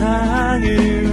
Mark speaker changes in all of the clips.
Speaker 1: 세상을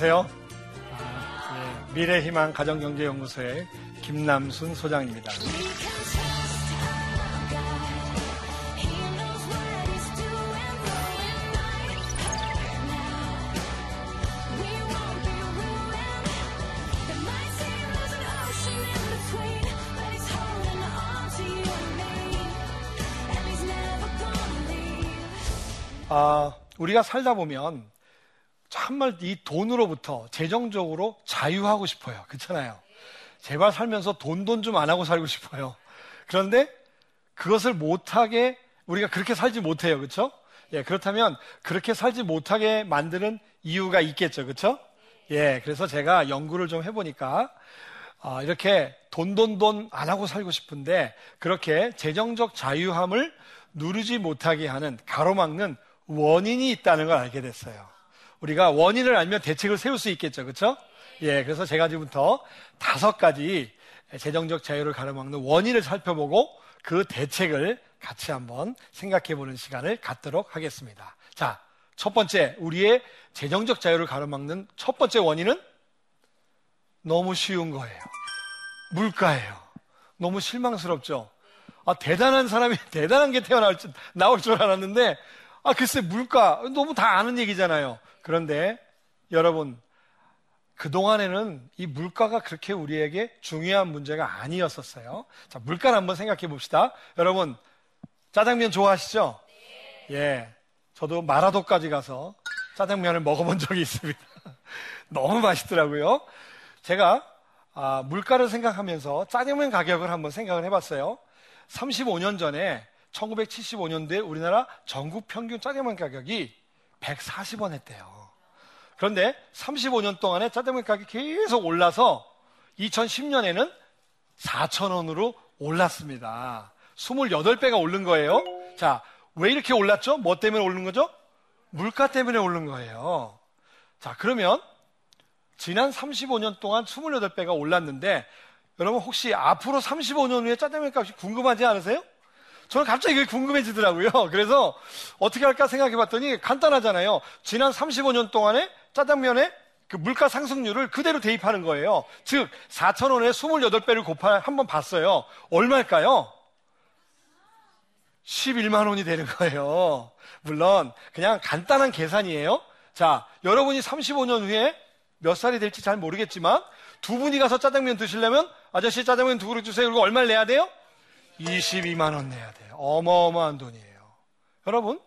Speaker 2: 안녕하세요. 아, 예, 미래희망 가정경제연구소의 김남순 소장입니다. 아, 우리가 살다 보면 정말 이 돈으로부터 재정적으로 자유하고 싶어요. 그렇잖아요. 제발 살면서 돈 돈 좀 안 하고 살고 싶어요. 그런데 그것을 못하게 우리가 그렇게 살지 못해요. 그렇죠? 예, 그렇다면 그렇게 살지 못하게 만드는 이유가 있겠죠. 그렇죠? 예, 그래서 제가 연구를 좀 해보니까 아, 이렇게 돈 돈 돈 안 하고 살고 싶은데 그렇게 재정적 자유함을 누르지 못하게 하는 가로막는 원인이 있다는 걸 알게 됐어요. 우리가 원인을 알면 대책을 세울 수 있겠죠. 그렇죠? 예, 그래서 제가 지금부터 다섯 가지 재정적 자유를 가로막는 원인을 살펴보고 그 대책을 같이 한번 생각해 보는 시간을 갖도록 하겠습니다. 자, 첫 번째, 우리의 재정적 자유를 가로막는 첫 번째 원인은 너무 쉬운 거예요. 물가예요. 너무 실망스럽죠? 아, 대단한 사람이 대단한 게 태어날 줄, 나올 줄 알았는데, 아, 글쎄, 물가. 너무 다 아는 얘기잖아요. 그런데 여러분, 그동안에는 이 물가가 그렇게 우리에게 중요한 문제가 아니었었어요. 자, 물가를 한번 생각해 봅시다. 여러분, 짜장면 좋아하시죠? 예. 저도 마라도까지 가서 짜장면을 먹어본 적이 있습니다. 너무 맛있더라고요. 제가 아, 물가를 생각하면서 짜장면 가격을 한번 생각을 해봤어요. 35년 전에 1975년도에 우리나라 전국 평균 짜장면 가격이 140원 했대요. 그런데 35년 동안에 짜장면 가격이 계속 올라서 2010년에는 4,000원으로 올랐습니다. 28배가 오른 거예요. 자, 왜 이렇게 올랐죠? 뭐 때문에 오른 거죠? 물가 때문에 오른 거예요. 자, 그러면 지난 35년 동안 28배가 올랐는데 여러분 혹시 앞으로 35년 후에 짜장면 값이 궁금하지 않으세요? 저는 갑자기 그게 궁금해지더라고요. 그래서 어떻게 할까 생각해 봤더니 간단하잖아요. 지난 35년 동안에 짜장면에 그 물가 상승률을 그대로 대입하는 거예요. 즉, 4,000원에 28배를 곱하, 한번 봤어요. 얼마일까요? 11만 원이 되는 거예요. 물론, 그냥 간단한 계산이에요. 자, 여러분이 35년 후에 몇 살이 될지 잘 모르겠지만, 두 분이 가서 짜장면 드시려면, 아저씨 짜장면 두 그릇 주세요. 그리고 얼마를 내야 돼요? 22만 원 내야 돼요. 어마어마한 돈이에요. 여러분,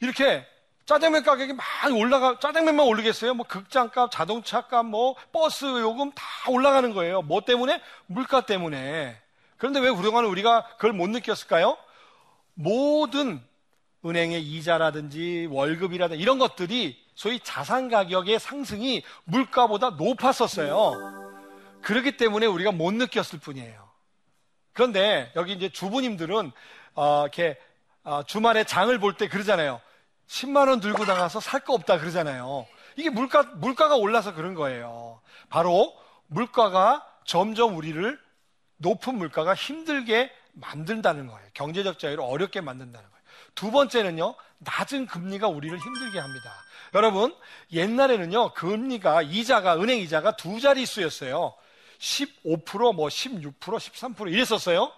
Speaker 2: 이렇게 짜장면 가격이 많이 올라가, 짜장면만 오르겠어요? 뭐 극장값, 자동차값, 뭐 버스 요금 다 올라가는 거예요. 뭐 때문에? 물가 때문에. 그런데 왜 그동안 우리가 그걸 못 느꼈을까요? 모든 은행의 이자라든지 월급이라든지 이런 것들이 소위 자산 가격의 상승이 물가보다 높았었어요. 그렇기 때문에 우리가 못 느꼈을 뿐이에요. 그런데 여기 이제 주부님들은 어, 이렇게 어, 주말에 장을 볼 때 그러잖아요. 10만 원 들고 나가서 살 거 없다 그러잖아요. 이게 물가 물가가 올라서 그런 거예요. 바로 물가가 점점 우리를 높은 물가가 힘들게 만든다는 거예요. 경제적 자유를 어렵게 만든다는 거예요. 두 번째는요, 낮은 금리가 우리를 힘들게 합니다. 여러분, 옛날에는요, 금리가, 이자가, 은행 이자가 두 자릿수였어요. 15%, 뭐 16%, 13% 이랬었어요.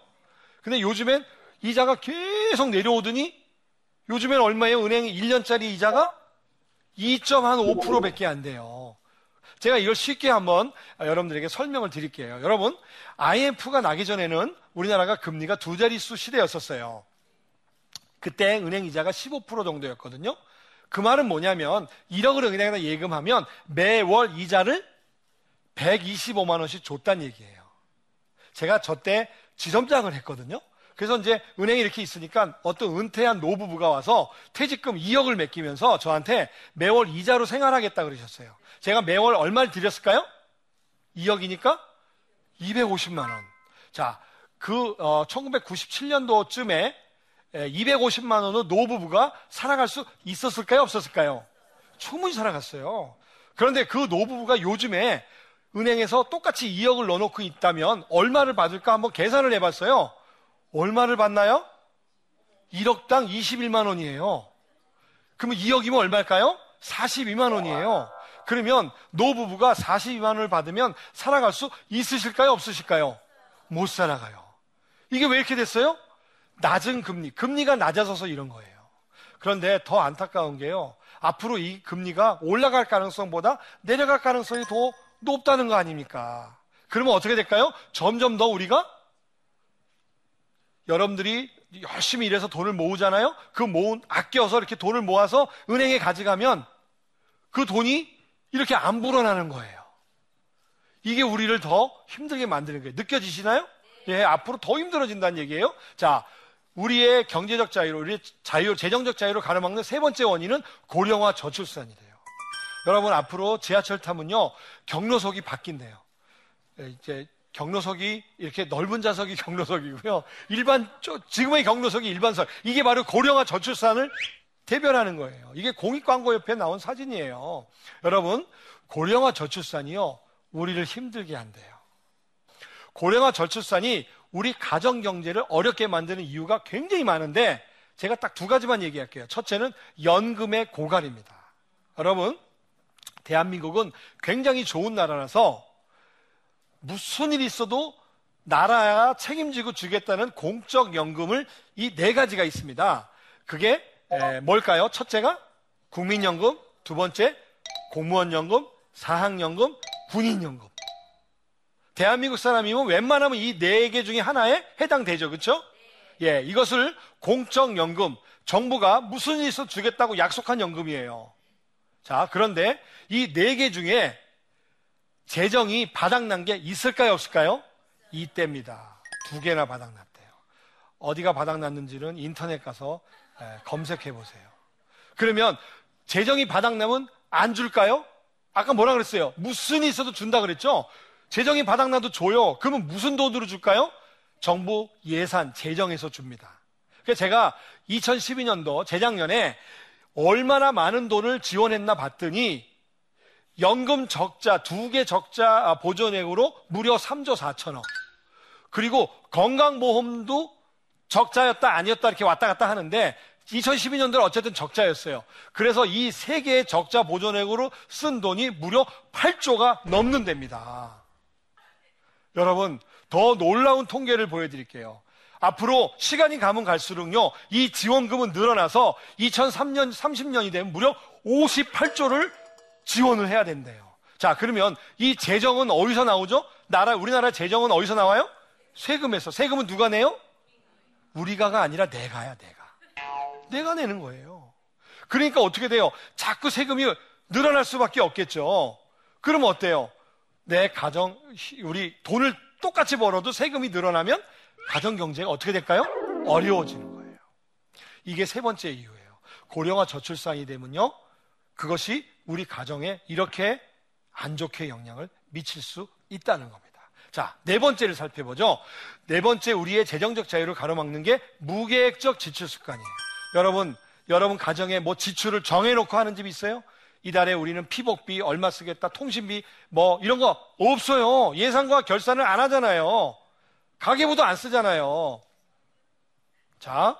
Speaker 2: 근데 요즘엔 이자가 계속 내려오더니 요즘엔 얼마예요? 은행 1년짜리 이자가 2.5%밖에 안 돼요. 제가 이걸 쉽게 한번 여러분들에게 설명을 드릴게요. 여러분, IMF가 나기 전에는 우리나라가 금리가 두 자릿수 시대였었어요. 그때 은행 이자가 15% 정도였거든요. 그 말은 뭐냐면 1억을 은행에다 예금하면 매월 이자를 125만 원씩 줬단 얘기예요. 제가 저 때 지점장을 했거든요. 그래서 이제 은행에 이렇게 있으니까 어떤 은퇴한 노부부가 와서 퇴직금 2억을 맡기면서 저한테 매월 이자로 생활하겠다 그러셨어요. 제가 매월 얼마를 드렸을까요? 2억이니까 250만 원. 자, 그 어, 1997년도쯤에 250만 원으로 노부부가 살아갈 수 있었을까요? 없었을까요? 충분히 살아갔어요. 그런데 그 노부부가 요즘에 은행에서 똑같이 2억을 넣어놓고 있다면 얼마를 받을까 한번 계산을 해봤어요. 얼마를 받나요? 1억당 21만 원이에요. 그러면 2억이면 얼마일까요? 42만 원이에요. 그러면 노부부가 42만 원을 받으면 살아갈 수 있으실까요? 없으실까요? 못 살아가요. 이게 왜 이렇게 됐어요? 낮은 금리, 금리가 낮아져서 이런 거예요. 그런데 더 안타까운 게요. 앞으로 이 금리가 올라갈 가능성보다 내려갈 가능성이 더 높다는 거 아닙니까? 그러면 어떻게 될까요? 점점 더 우리가 여러분들이 열심히 일해서 돈을 모으잖아요? 그 모은, 아껴서 이렇게 돈을 모아서 은행에 가져가면 그 돈이 이렇게 안 불어나는 거예요. 이게 우리를 더 힘들게 만드는 거예요. 느껴지시나요? 예, 앞으로 더 힘들어진다는 얘기예요. 자, 우리의 경제적 자유로, 우리 자유, 재정적 자유로 가로막는 세 번째 원인은 고령화 저출산이래요. 여러분, 앞으로 지하철 타면요, 경로석이 바뀐대요. 예, 이제 경로석이 이렇게 넓은 좌석이 경로석이고요. 일반, 지금의 경로석이 일반석. 이게 바로 고령화 저출산을 대변하는 거예요. 이게 공익 광고협회에 나온 사진이에요. 여러분, 고령화 저출산이요, 우리를 힘들게 한대요. 고령화 저출산이 우리 가정 경제를 어렵게 만드는 이유가 굉장히 많은데 제가 딱 두 가지만 얘기할게요. 첫째는 연금의 고갈입니다. 여러분, 대한민국은 굉장히 좋은 나라라서 무슨 일이 있어도 나라가 책임지고 주겠다는 공적 연금을 이 네 가지가 있습니다. 그게 뭘까요? 첫째가 국민연금, 두 번째 공무원연금, 사학연금, 군인연금. 대한민국 사람이면 웬만하면 이 네 개 중에 하나에 해당되죠. 그렇죠? 예, 이것을 공적 연금, 정부가 무슨 일 있어 주겠다고 약속한 연금이에요. 자, 그런데 이 네 개 중에 재정이 바닥난 게 있을까요, 없을까요? 이때입니다. 두 개나 바닥났대요. 어디가 바닥났는지는 인터넷 가서 검색해 보세요. 그러면 재정이 바닥나면 안 줄까요? 아까 뭐라 그랬어요? 무슨 일 있어도 준다 그랬죠? 재정이 바닥나도 줘요. 그러면 무슨 돈으로 줄까요? 정부 예산, 재정에서 줍니다. 그래서 제가 2012년도 재작년에 얼마나 많은 돈을 지원했나 봤더니 연금 적자, 두 개 적자 보존액으로 무려 3조 4천억. 그리고 건강보험도 적자였다 아니었다 이렇게 왔다 갔다 하는데 2012년도는 어쨌든 적자였어요. 그래서 이 세 개의 적자 보존액으로 쓴 돈이 무려 8조가 넘는 됩니다. 여러분, 더 놀라운 통계를 보여드릴게요. 앞으로 시간이 가면 갈수록요, 이 지원금은 늘어나서 2003년, 30년이 되면 무려 58조를 지원을 해야 된대요. 자, 그러면 이 재정은 어디서 나오죠? 나라, 우리나라 재정은 어디서 나와요? 세금에서. 세금은 누가 내요? 우리가가 아니라 내가야, 내가. 내가 내는 거예요. 그러니까 어떻게 돼요? 자꾸 세금이 늘어날 수밖에 없겠죠. 그러면 어때요? 내 가정, 우리 돈을 똑같이 벌어도 세금이 늘어나면 가정 경제가 어떻게 될까요? 어려워지는 거예요. 이게 세 번째 이유예요. 고령화 저출산이 되면요. 그것이 우리 가정에 이렇게 안 좋게 영향을 미칠 수 있다는 겁니다. 자, 네 번째를 살펴보죠. 네 번째 우리의 재정적 자유를 가로막는 게 무계획적 지출 습관이에요. 여러분, 여러분 가정에 뭐 지출을 정해놓고 하는 집 있어요? 이달에 우리는 피복비 얼마 쓰겠다, 통신비 뭐 이런 거 없어요. 예산과 결산을 안 하잖아요. 가계부도 안 쓰잖아요. 자,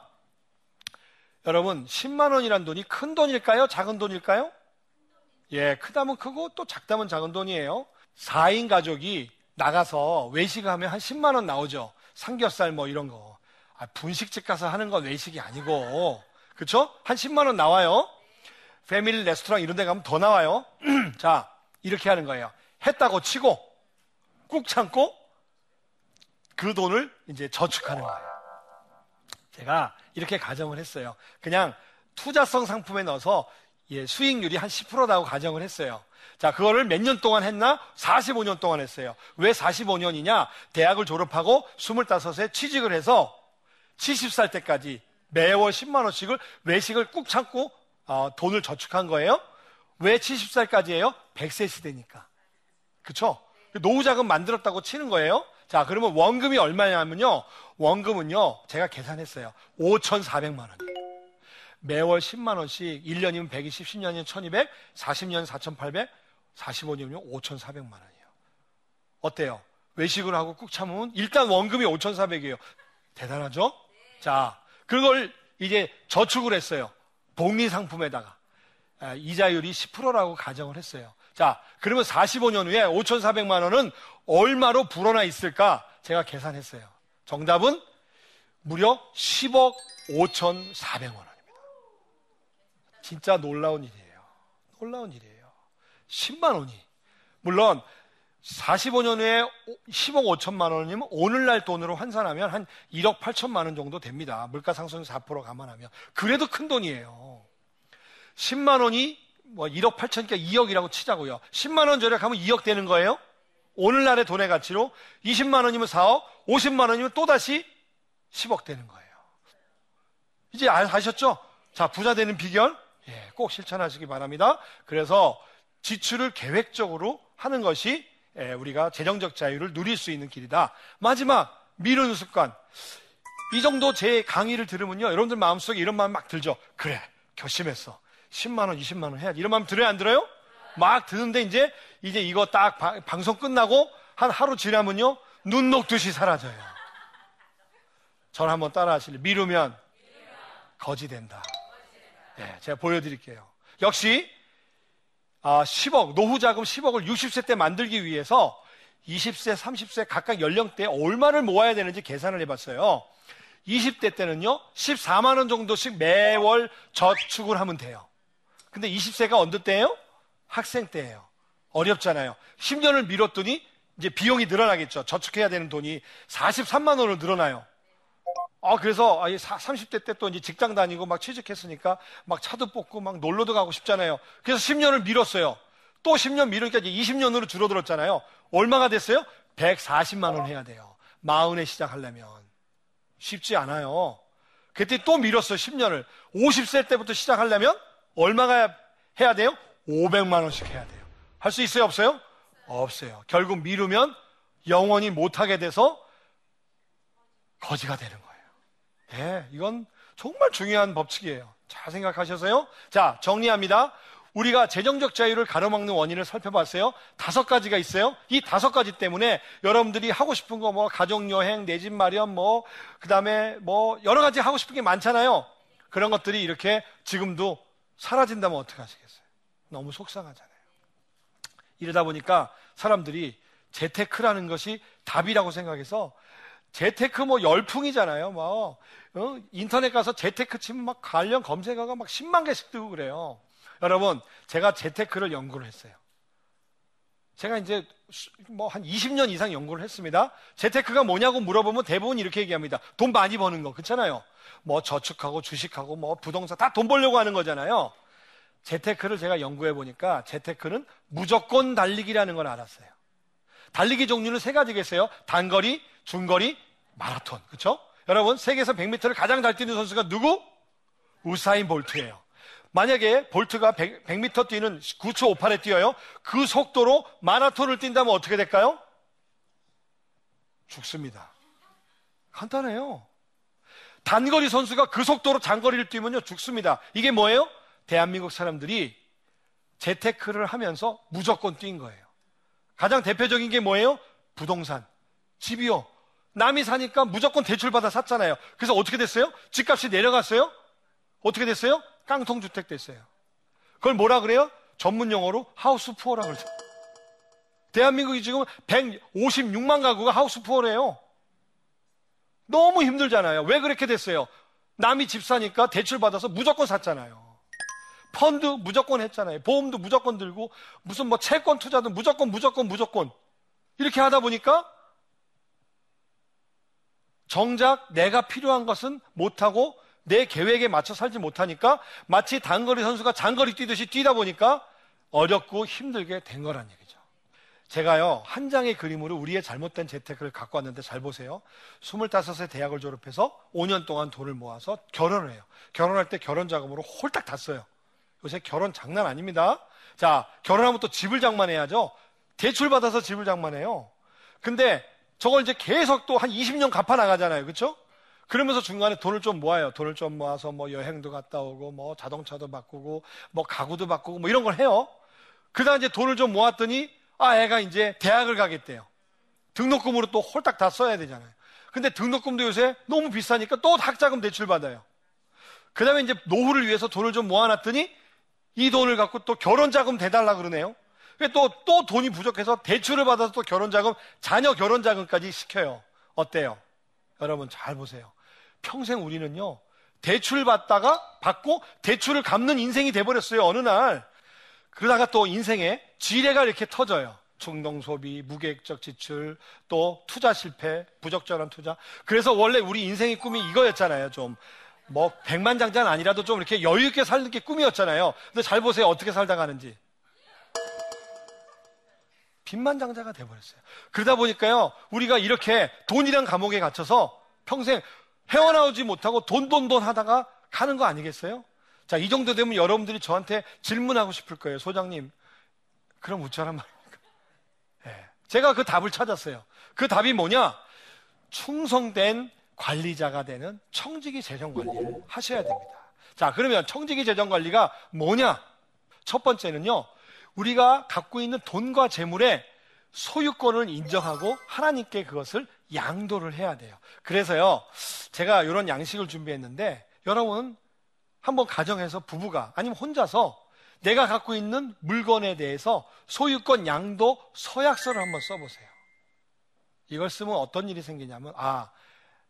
Speaker 2: 여러분 10만 원이란 돈이 큰 돈일까요? 작은 돈일까요? 예, 크다면 크고 또 작다면 작은 돈이에요. 4인 가족이 나가서 외식하면 한 10만 원 나오죠. 삼겹살 뭐 이런 거. 아, 분식집 가서 하는 건 외식이 아니고. 그쵸? 한 10만 원 나와요. 패밀리 레스토랑 이런 데 가면 더 나와요. 자, 이렇게 하는 거예요. 했다고 치고 꾹 참고 그 돈을 이제 저축하는 거예요. 제가 이렇게 가정을 했어요. 그냥 투자성 상품에 넣어서 예, 수익률이 한 10%라고 가정을 했어요. 자, 그거를 몇 년 동안 했나? 45년 동안 했어요. 왜 45년이냐? 대학을 졸업하고 25세 취직을 해서 70살 때까지 매월 10만 원씩을 외식을 꾹 참고 어, 돈을 저축한 거예요. 왜 70살까지예요? 100세 시대니까. 그쵸? 노후 자금 만들었다고 치는 거예요. 자, 그러면 원금이 얼마냐면요. 원금은요, 제가 계산했어요. 5,400만 원이에요. 매월 10만 원씩 1년이면 120, 10년이면 1200, 40년 4800, 45년이면 5,400만 원이에요. 어때요? 외식을 하고 꾹 참으면 일단 원금이 5,400이에요. 대단하죠? 자, 그걸 이제 저축을 했어요. 복리 상품에다가. 아, 이자율이 10%라고 가정을 했어요. 자, 그러면 45년 후에 5,400만 원은 얼마로 불어나 있을까? 제가 계산했어요. 정답은 무려 10억 5,400만 원입니다. 진짜 놀라운 일이에요. 놀라운 일이에요. 10만 원이. 물론 45년 후에 10억 5천만 원이면 오늘날 돈으로 환산하면 한 1억 8천만 원 정도 됩니다. 물가 상승 4% 감안하면. 그래도 큰 돈이에요. 10만 원이 뭐 1억 8천이니까 2억이라고 치자고요. 10만 원 절약하면 2억 되는 거예요. 오늘날의 돈의 가치로 20만 원이면 4억, 50만 원이면 또다시 10억 되는 거예요. 이제 아셨죠? 자, 부자 되는 비결? 예, 꼭 실천하시기 바랍니다. 그래서 지출을 계획적으로 하는 것이 예, 우리가 재정적 자유를 누릴 수 있는 길이다. 마지막, 미루는 습관. 이 정도 제 강의를 들으면요. 여러분들 마음속에 이런 마음 막 들죠. 그래, 결심했어. 10만원, 20만원 해야지. 이런 마음 들어요, 안 들어요? 막 드는데 이제, 이제 이거 딱 바, 방송 끝나고 한 하루 지나면요. 눈 녹듯이 사라져요. 전 한번 따라 하실래요? 미루면 거지 된다. 네, 제가 보여드릴게요. 역시 아, 10억, 노후 자금 10억을 60세 때 만들기 위해서 20세, 30세 각각 연령대에 얼마를 모아야 되는지 계산을 해봤어요. 20대 때는요, 14만 원 정도씩 매월 저축을 하면 돼요. 근데 20세가 언제 때예요? 학생 때예요. 어렵잖아요. 10년을 미뤘더니 이제 비용이 늘어나겠죠. 저축해야 되는 돈이 43만 원으로 늘어나요. 아, 그래서 30대 때 또 이제 직장 다니고 막 취직했으니까 막 차도 뽑고 막 놀러도 가고 싶잖아요. 그래서 10년을 미뤘어요. 또 10년 미루니까 이제 20년으로 줄어들었잖아요. 얼마가 됐어요? 140만 원 해야 돼요. 마흔에 시작하려면. 쉽지 않아요. 그때 또 미뤘어요. 10년을. 50세 때부터 시작하려면 얼마가 해야 돼요? 500만 원씩 해야 돼요. 할 수 있어요? 없어요? 없어요. 결국 미루면 영원히 못하게 돼서 거지가 되는 거예요. 네, 이건 정말 중요한 법칙이에요. 잘 생각하셔서요. 자, 정리합니다. 우리가 재정적 자유를 가로막는 원인을 살펴봤어요. 다섯 가지가 있어요. 이 다섯 가지 때문에 여러분들이 하고 싶은 거 뭐 가족여행, 내 집 마련 뭐 그다음에 뭐 여러 가지 하고 싶은 게 많잖아요. 그런 것들이 이렇게 지금도 사라진다면 어떻게 하시겠어요? 너무 속상하잖아요. 이러다 보니까 사람들이 재테크라는 것이 답이라고 생각해서 재테크 뭐 열풍이잖아요. 뭐 어? 인터넷 가서 재테크 치면 막 관련 검색어가 막 10만 개씩 뜨고 그래요. 여러분, 제가 재테크를 연구를 했어요. 제가 이제 뭐 한 20년 이상 연구를 했습니다. 재테크가 뭐냐고 물어보면 대부분 이렇게 얘기합니다. 돈 많이 버는 거. 그렇잖아요. 뭐 저축하고 주식하고 뭐 부동산 다 돈 벌려고 하는 거잖아요. 재테크를 제가 연구해 보니까 재테크는 무조건 달리기라는 걸 알았어요. 달리기 종류는 세 가지겠어요. 단거리, 중거리, 마라톤. 그렇죠? 여러분, 세계에서 100m를 가장 잘 뛰는 선수가 누구? 우사인 볼트예요. 만약에 볼트가 100, 100m 뛰는 9초 58에 뛰어요. 그 속도로 마라톤을 뛴다면 어떻게 될까요? 죽습니다. 간단해요. 단거리 선수가 그 속도로 장거리를 뛰면요, 죽습니다. 이게 뭐예요? 대한민국 사람들이 재테크를 하면서 무조건 뛴 거예요. 가장 대표적인 게 뭐예요? 부동산. 집이요. 남이 사니까 무조건 대출받아 샀잖아요. 그래서 어떻게 됐어요? 집값이 내려갔어요? 어떻게 됐어요? 깡통주택 됐어요. 그걸 뭐라 그래요? 전문 용어로 하우스 푸어라 그러죠. 대한민국이 지금 156만 가구가 하우스 푸어래요. 너무 힘들잖아요. 왜 그렇게 됐어요? 남이 집 사니까 대출 받아서 무조건 샀잖아요. 펀드 무조건 했잖아요. 보험도 무조건 들고 무슨 뭐 채권 투자도 무조건 무조건 무조건 이렇게 하다 보니까 정작 내가 필요한 것은 못하고 내 계획에 맞춰 살지 못하니까 마치 단거리 선수가 장거리 뛰듯이 뛰다 보니까 어렵고 힘들게 된 거란 얘기죠. 제가요, 한 장의 그림으로 우리의 잘못된 재테크를 갖고 왔는데 잘 보세요. 25세 대학을 졸업해서 5년 동안 돈을 모아서 결혼을 해요. 결혼할 때 결혼 자금으로 홀딱 다 써요. 요새 결혼 장난 아닙니다. 자, 결혼하면 또 집을 장만해야죠. 대출 받아서 집을 장만해요. 근데 저걸 이제 계속 또 한 20년 갚아 나가잖아요. 그렇죠? 그러면서 중간에 돈을 좀 모아요. 돈을 좀 모아서 뭐 여행도 갔다 오고 뭐 자동차도 바꾸고 뭐 가구도 바꾸고 뭐 이런 걸 해요. 그다음 이제 돈을 좀 모았더니 아 애가 이제 대학을 가겠대요. 등록금으로 또 홀딱 다 써야 되잖아요. 근데 등록금도 요새 너무 비싸니까 또 학자금 대출 받아요. 그다음에 이제 노후를 위해서 돈을 좀 모아놨더니 이 돈을 갖고 또 결혼 자금 대달라 그러네요. 또, 또 돈이 부족해서 대출을 받아서 또 결혼 자금, 자녀 결혼 자금까지 시켜요. 어때요? 여러분 잘 보세요. 평생 우리는요, 대출 받다가 받고 대출을 갚는 인생이 돼버렸어요. 어느 날. 그러다가 또 인생에 지뢰가 이렇게 터져요. 충동 소비, 무계획적 지출, 또 투자 실패, 부적절한 투자. 그래서 원래 우리 인생의 꿈이 이거였잖아요. 좀. 뭐, 백만장자는 아니라도 좀 이렇게 여유있게 사는 게 꿈이었잖아요. 근데 잘 보세요. 어떻게 살다 가는지. 빚만장자가 돼버렸어요. 그러다 보니까요, 우리가 이렇게 돈이란 감옥에 갇혀서 평생 헤어나오지 못하고 돈, 돈, 돈 하다가 가는 거 아니겠어요? 자, 이 정도 되면 여러분들이 저한테 질문하고 싶을 거예요. 소장님, 그럼 어쩌란 말입니까? 네. 제가 그 답을 찾았어요. 그 답이 뭐냐? 충성된 관리자가 되는 청지기 재정 관리를 하셔야 됩니다. 자, 그러면 청지기 재정 관리가 뭐냐? 첫 번째는요, 우리가 갖고 있는 돈과 재물의 소유권을 인정하고 하나님께 그것을 양도를 해야 돼요. 그래서요, 제가 이런 양식을 준비했는데, 여러분, 한번 가정에서 부부가, 아니면 혼자서 내가 갖고 있는 물건에 대해서 소유권 양도 서약서를 한번 써보세요. 이걸 쓰면 어떤 일이 생기냐면, 아,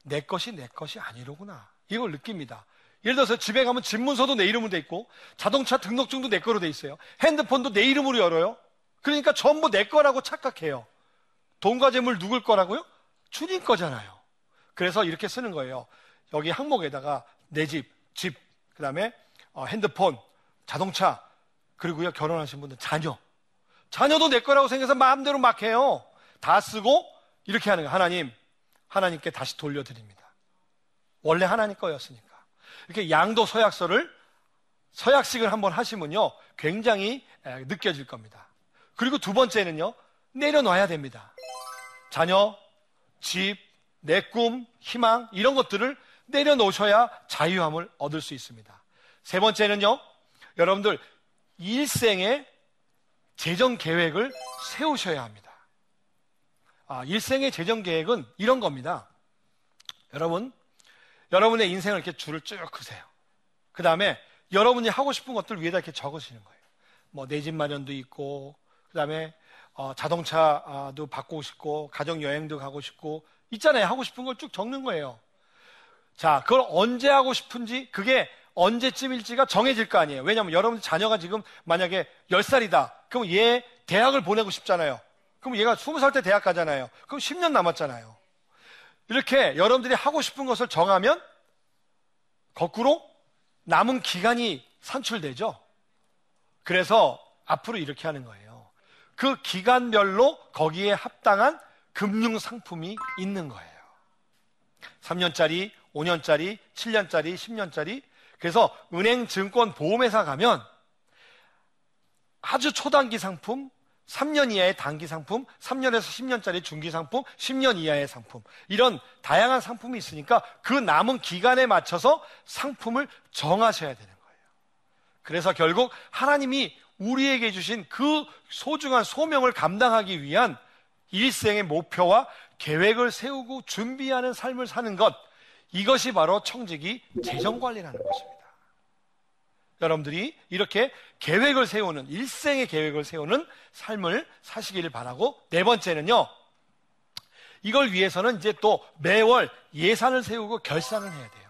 Speaker 2: 내 것이 내 것이 아니로구나. 이걸 느낍니다. 예를 들어서 집에 가면 집문서도 내 이름으로 돼 있고 자동차 등록증도 내 거로 돼 있어요. 핸드폰도 내 이름으로 열어요. 그러니까 전부 내 거라고 착각해요. 돈과 재물 누굴 거라고요? 주님 거잖아요. 그래서 이렇게 쓰는 거예요. 여기 항목에다가 내 집, 집, 그 다음에 어, 핸드폰, 자동차, 그리고요 결혼하신 분들 자녀. 자녀도 내 거라고 생각해서 마음대로 막 해요. 다 쓰고 이렇게 하는 거예요. 하나님, 하나님께 다시 돌려드립니다. 원래 하나님 거였으니까. 이렇게 양도 서약서를 서약식을 한번 하시면요. 굉장히 느껴질 겁니다. 그리고 두 번째는요. 내려놔야 됩니다. 자녀, 집, 내 꿈, 희망 이런 것들을 내려놓으셔야 자유함을 얻을 수 있습니다. 세 번째는요. 여러분들 일생의 재정 계획을 세우셔야 합니다. 아, 일생의 재정 계획은 이런 겁니다. 여러분, 여러분의 인생을 이렇게 줄을 쭉 크세요. 그 다음에 여러분이 하고 싶은 것들 위에다 이렇게 적으시는 거예요. 뭐 내 집 마련도 있고, 그 다음에 어, 자동차도 바꾸고 싶고, 가정 여행도 가고 싶고, 있잖아요. 하고 싶은 걸 쭉 적는 거예요. 자, 그걸 언제 하고 싶은지, 그게 언제쯤일지가 정해질 거 아니에요. 왜냐하면 여러분 자녀가 지금 만약에 10살이다. 그럼 얘 대학을 보내고 싶잖아요. 그럼 얘가 20살 때 대학 가잖아요. 그럼 10년 남았잖아요. 이렇게 여러분들이 하고 싶은 것을 정하면 거꾸로 남은 기간이 산출되죠. 그래서 앞으로 이렇게 하는 거예요. 그 기간별로 거기에 합당한 금융 상품이 있는 거예요. 3년짜리, 5년짜리, 7년짜리, 10년짜리. 그래서 은행, 증권, 보험회사 가면 아주 초단기 상품, 3년 이하의 단기 상품, 3년에서 10년짜리 중기 상품, 10년 이하의 상품. 이런 다양한 상품이 있으니까 그 남은 기간에 맞춰서 상품을 정하셔야 되는 거예요. 그래서 결국 하나님이 우리에게 주신 그 소중한 소명을 감당하기 위한 일생의 목표와 계획을 세우고 준비하는 삶을 사는 것. 이것이 바로 청직이 재정 관리라는 것입니다. 여러분들이 이렇게 계획을 세우는, 일생의 계획을 세우는 삶을 사시기를 바라고, 네 번째는요, 이걸 위해서는 이제 또 매월 예산을 세우고 결산을 해야 돼요.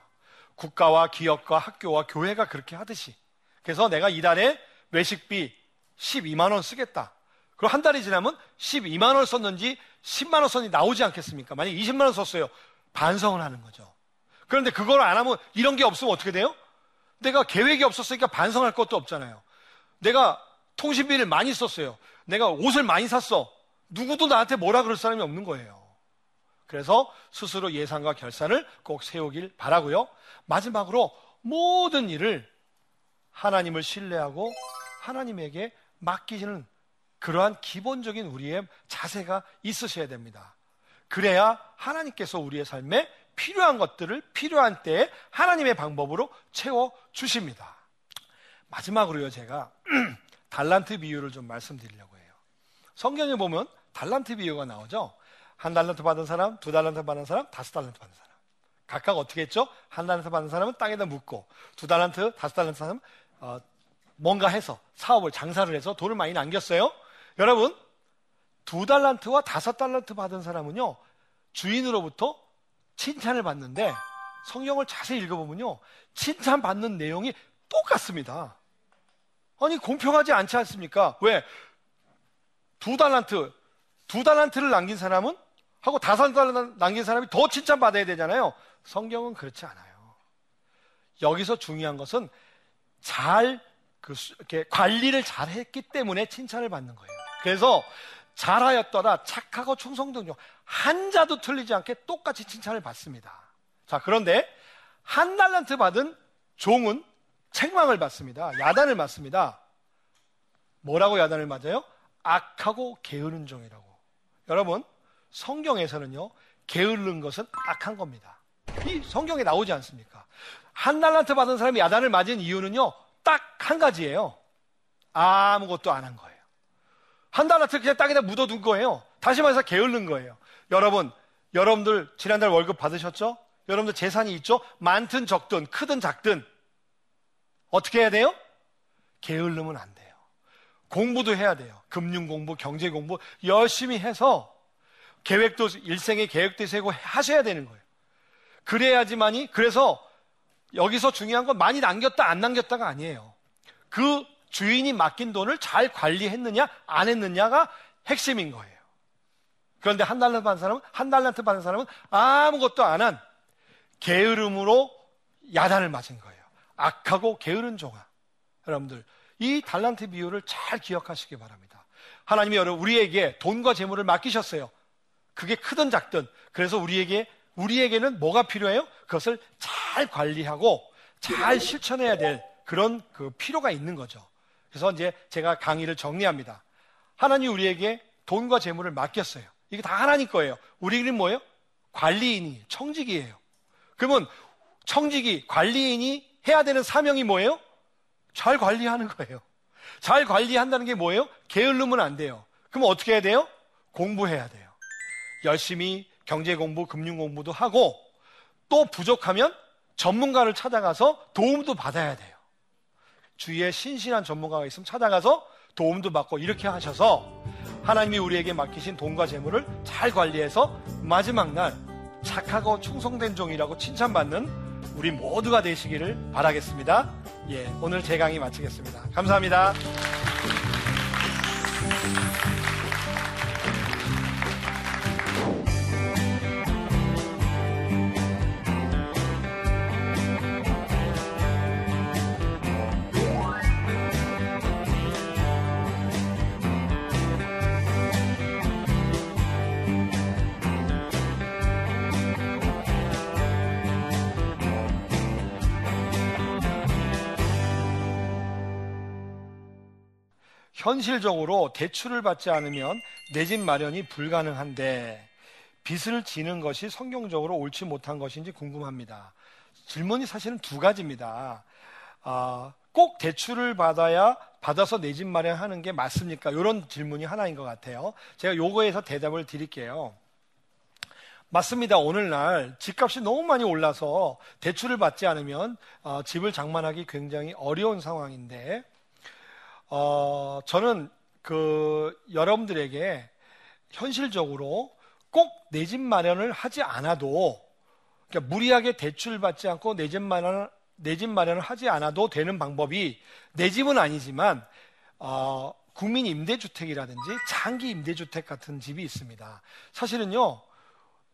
Speaker 2: 국가와 기업과 학교와 교회가 그렇게 하듯이. 그래서 내가 이달에 외식비 12만 원 쓰겠다. 그리고 한 달이 지나면 12만 원 썼는지 10만 원 썼는지 나오지 않겠습니까? 만약 20만 원 썼어요. 반성을 하는 거죠. 그런데 그걸 안 하면 이런 게 없으면 어떻게 돼요? 내가 계획이 없었으니까 반성할 것도 없잖아요. 내가 통신비를 많이 썼어요. 내가 옷을 많이 샀어. 누구도 나한테 뭐라 그럴 사람이 없는 거예요. 그래서 스스로 예상과 결산을 꼭 세우길 바라고요. 마지막으로 모든 일을 하나님을 신뢰하고 하나님에게 맡기시는 그러한 기본적인 우리의 자세가 있으셔야 됩니다. 그래야 하나님께서 우리의 삶에 필요한 것들을 필요한 때에 하나님의 방법으로 채워 주십니다. 마지막으로요, 제가 달란트 비유를 좀 말씀드리려고 해요. 성경에 보면 달란트 비유가 나오죠. 한 달란트 받은 사람, 두 달란트 받은 사람, 다섯 달란트 받은 사람. 각각 어떻게 했죠? 한 달란트 받은 사람은 땅에다 묻고, 두 달란트, 다섯 달란트 사람은 어, 뭔가 해서 사업을 장사를 해서 돈을 많이 남겼어요. 여러분, 두 달란트와 다섯 달란트 받은 사람은요, 주인으로부터 칭찬을 받는데 성경을 자세히 읽어보면요, 칭찬 받는 내용이 똑같습니다. 아니, 공평하지 않지 않습니까? 왜? 두 달란트, 두 달란트를 남긴 사람은 하고 다섯 달란트 남긴 사람이 더 칭찬 받아야 되잖아요. 성경은 그렇지 않아요. 여기서 중요한 것은 잘, 그, 이렇게 관리를 잘 했기 때문에 칭찬을 받는 거예요. 그래서 잘하였더라, 착하고 충성된 종, 한자도 틀리지 않게 똑같이 칭찬을 받습니다. 자, 그런데 한 달란트 받은 종은 책망을 받습니다. 야단을 맞습니다. 뭐라고 야단을 맞아요? 악하고 게으른 종이라고. 여러분, 성경에서는요, 게으른 것은 악한 겁니다. 이 성경에 나오지 않습니까? 한 달란트 받은 사람이 야단을 맞은 이유는요, 딱 한 가지예요. 아무것도 안 한 거예요. 한 달란트 그냥 땅에다 묻어둔 거예요. 다시 말해서 게으른 거예요. 여러분, 여러분들 지난달 월급 받으셨죠? 여러분들 재산이 있죠? 많든 적든 크든 작든 어떻게 해야 돼요? 게을르면 안 돼요. 공부도 해야 돼요. 금융 공부, 경제 공부 열심히 해서 계획도 일생의 계획도 세고 하셔야 되는 거예요. 그래야지만이 그래서 여기서 중요한 건 많이 남겼다 안 남겼다가 아니에요. 그 주인이 맡긴 돈을 잘 관리했느냐 안 했느냐가 핵심인 거예요. 그런데 한 달란트 받은 사람은 한 달란트 받은 사람은 아무것도 안 한 게으름으로 야단을 맞은 거예요. 악하고 게으른 종아. 여러분들 이 달란트 비유를 잘 기억하시기 바랍니다. 하나님이 여러분 우리에게 돈과 재물을 맡기셨어요. 그게 크든 작든 그래서 우리에게 우리에게는 뭐가 필요해요? 그것을 잘 관리하고 잘 실천해야 될 그런 그 필요가 있는 거죠. 그래서 이제 제가 강의를 정리합니다. 하나님 우리에게 돈과 재물을 맡겼어요. 이게 다 하나님 거예요. 우리는 뭐예요? 관리인이, 청직이에요. 그러면 청직이, 관리인이 해야 되는 사명이 뭐예요? 잘 관리하는 거예요. 잘 관리한다는 게 뭐예요? 게을르면 안 돼요. 그럼 어떻게 해야 돼요? 공부해야 돼요. 열심히 경제 공부, 금융 공부도 하고 또 부족하면 전문가를 찾아가서 도움도 받아야 돼요. 주위에 신실한 전문가가 있으면 찾아가서 도움도 받고 이렇게 하셔서 하나님이 우리에게 맡기신 돈과 재물을 잘 관리해서 마지막 날 착하고 충성된 종이라고 칭찬받는 우리 모두가 되시기를 바라겠습니다. 예, 오늘 제 강의 마치겠습니다. 감사합니다. 현실적으로 대출을 받지 않으면 내 집 마련이 불가능한데 빚을 지는 것이 성경적으로 옳지 못한 것인지 궁금합니다. 질문이 사실은 두 가지입니다. 아, 꼭 대출을 받아야 받아서 내 집 마련하는 게 맞습니까? 이런 질문이 하나인 것 같아요. 제가 요거에서 대답을 드릴게요. 맞습니다. 오늘날 집값이 너무 많이 올라서 대출을 받지 않으면 어, 집을 장만하기 굉장히 어려운 상황인데 어, 저는 그 여러분들에게 현실적으로 꼭 내 집 마련을 하지 않아도 그러니까 무리하게 대출 받지 않고 내 집 마련을 내 집 마련을 하지 않아도 되는 방법이 내 집은 아니지만 어, 국민 임대주택이라든지 장기 임대주택 같은 집이 있습니다. 사실은요,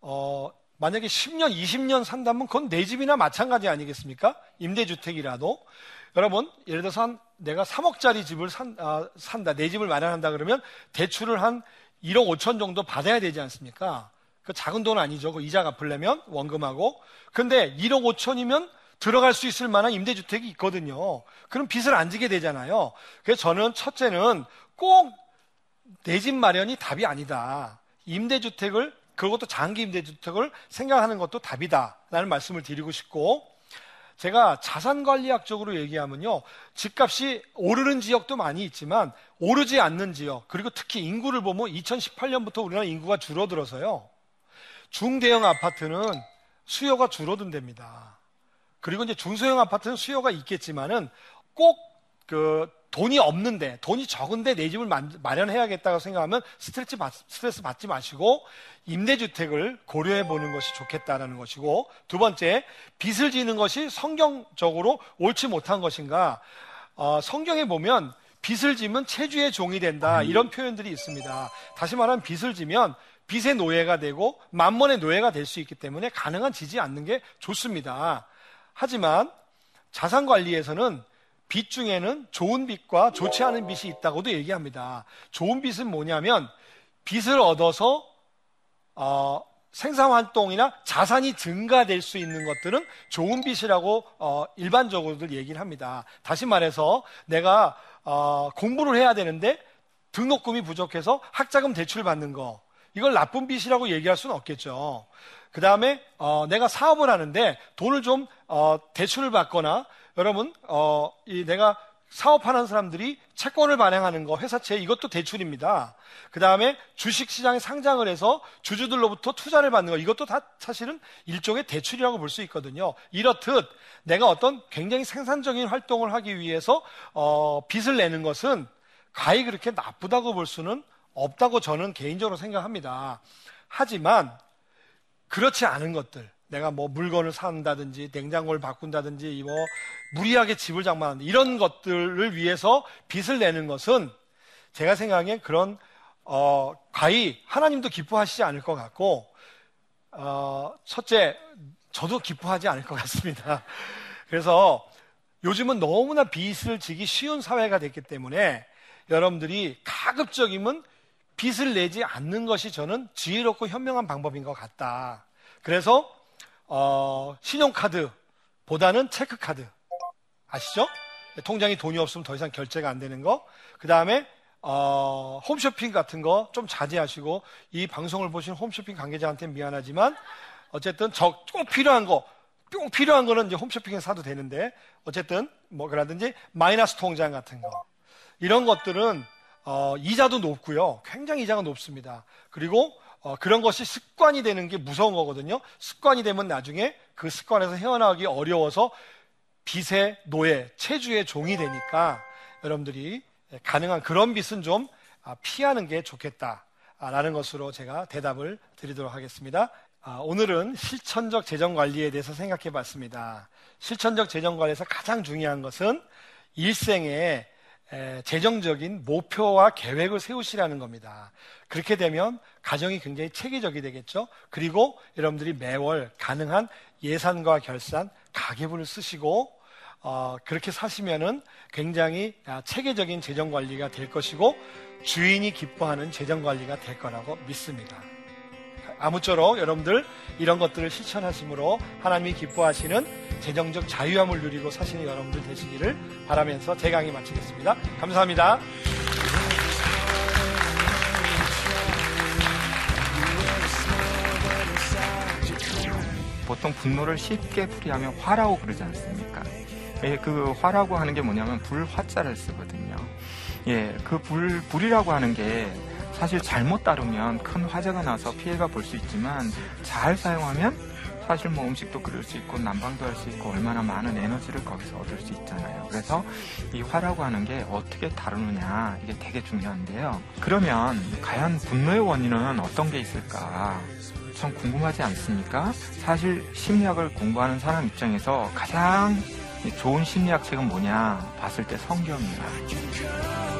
Speaker 2: 어, 만약에 10년, 20년 산다면 그건 내 집이나 마찬가지 아니겠습니까? 임대주택이라도. 여러분, 예를 들어서 한 내가 3억짜리 집을 산, 아, 산다, 내 집을 마련한다 그러면 대출을 한 1억 5천 정도 받아야 되지 않습니까? 그 작은 돈 아니죠. 그 이자 갚으려면 원금하고. 근데 1억 5천이면 들어갈 수 있을 만한 임대주택이 있거든요. 그럼 빚을 안 지게 되잖아요. 그래서 저는 첫째는 꼭 내 집 마련이 답이 아니다. 임대주택을, 그것도 장기 임대주택을 생각하는 것도 답이다. 라는 말씀을 드리고 싶고, 제가 자산관리학적으로 얘기하면요. 집값이 오르는 지역도 많이 있지만 오르지 않는 지역, 그리고 특히 인구를 보면 2018년부터 우리나라 인구가 줄어들어서요. 중대형 아파트는 수요가 줄어든답니다. 그리고 이제 중소형 아파트는 수요가 있겠지만은 꼭그 돈이 없는데 돈이 적은데 내 집을 마련해야겠다고 생각하면 스트레스, 받, 스트레스 받지 마시고 임대주택을 고려해 보는 것이 좋겠다라는 것이고 두 번째 빚을 지는 것이 성경적으로 옳지 못한 것인가 어, 성경에 보면 빚을 지면 체주의 종이 된다 이런 표현들이 있습니다. 다시 말하면 빚을 지면 빚의 노예가 되고 만mon의 노예가 될 수 있기 때문에 가능한 지지 않는 게 좋습니다. 하지만 자산 관리에서는 빚 중에는 좋은 빚과 좋지 않은 빚이 있다고도 얘기합니다. 좋은 빚은 뭐냐면 빚을 얻어서 어, 생산 활동이나 자산이 증가될 수 있는 것들은 좋은 빚이라고 어, 일반적으로들 얘기를 합니다. 다시 말해서 내가 어, 공부를 해야 되는데 등록금이 부족해서 학자금 대출 받는 거 이걸 나쁜 빚이라고 얘기할 수는 없겠죠. 그 다음에 어, 내가 사업을 하는데 돈을 좀 어, 대출을 받거나 여러분 어, 이 내가 사업하는 사람들이 채권을 발행하는 거 회사채 이것도 대출입니다. 그 다음에 주식시장에 상장을 해서 주주들로부터 투자를 받는 거 이것도 다 사실은 일종의 대출이라고 볼 수 있거든요. 이렇듯 내가 어떤 굉장히 생산적인 활동을 하기 위해서 어, 빚을 내는 것은 가히 그렇게 나쁘다고 볼 수는 없다고 저는 개인적으로 생각합니다. 하지만 그렇지 않은 것들, 내가 뭐 물건을 산다든지 냉장고를 바꾼다든지 뭐 무리하게 집을 장만한다 이런 것들을 위해서 빚을 내는 것은 제가 생각하기엔 그런 어, 과히 하나님도 기뻐하시지 않을 것 같고 어, 첫째 저도 기뻐하지 않을 것 같습니다. 그래서 요즘은 너무나 빚을 지기 쉬운 사회가 됐기 때문에 여러분들이 가급적이면 빚을 내지 않는 것이 저는 지혜롭고 현명한 방법인 것 같다. 그래서 어, 신용카드보다는 체크카드 아시죠? 통장에 돈이 없으면 더 이상 결제가 안 되는 거. 그 다음에 어, 홈쇼핑 같은 거 좀 자제하시고 이 방송을 보신 홈쇼핑 관계자한테 미안하지만 어쨌든 저 꼭 필요한 거, 꼭 필요한 거는 이제 홈쇼핑에 사도 되는데 어쨌든 뭐 그라든지 마이너스 통장 같은 거 이런 것들은 어, 이자도 높고요. 굉장히 이자가 높습니다. 그리고 어, 그런 것이 습관이 되는 게 무서운 거거든요. 습관이 되면 나중에 그 습관에서 헤어나오기 어려워서 빚의 노예, 체주의 종이 되니까 여러분들이 가능한 그런 빚은 좀 아, 피하는 게 좋겠다라는 것으로 제가 대답을 드리도록 하겠습니다. 아, 오늘은 실천적 재정 관리에 대해서 생각해 봤습니다. 실천적 재정 관리에서 가장 중요한 것은 일생에 재정적인 목표와 계획을 세우시라는 겁니다. 그렇게 되면 가정이 굉장히 체계적이 되겠죠. 그리고 여러분들이 매월 가능한 예산과 결산, 가계부를 쓰시고 어, 그렇게 사시면은 굉장히 아, 체계적인 재정 관리가 될 것이고 주인이 기뻐하는 재정 관리가 될 거라고 믿습니다. 아무쪼록 여러분들 이런 것들을 실천하심으로 하나님이 기뻐하시는 재정적 자유함을 누리고 사시는 여러분들 되시기를 바라면서 제 강의 마치겠습니다. 감사합니다.
Speaker 3: 보통 분노를 쉽게 풀이하면 화라고 그러지 않습니까? 예, 그 화라고 하는 게 뭐냐면 불화자를 쓰거든요. 예, 그 불, 불이라고 하는 게 사실 잘못 다루면 큰 화재가 나서 피해가 볼 수 있지만 잘 사용하면 사실 뭐 음식도 끓일 수 있고 난방도 할 수 있고 얼마나 많은 에너지를 거기서 얻을 수 있잖아요. 그래서 이 화라고 하는 게 어떻게 다루느냐 이게 되게 중요한데요. 그러면 과연 분노의 원인은 어떤 게 있을까? 참 궁금하지 않습니까? 사실 심리학을 공부하는 사람 입장에서 가장 좋은 심리학 책은 뭐냐 봤을 때 성경이에요.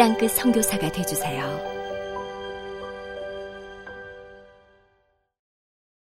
Speaker 4: 땅끝 성교사가 되주세요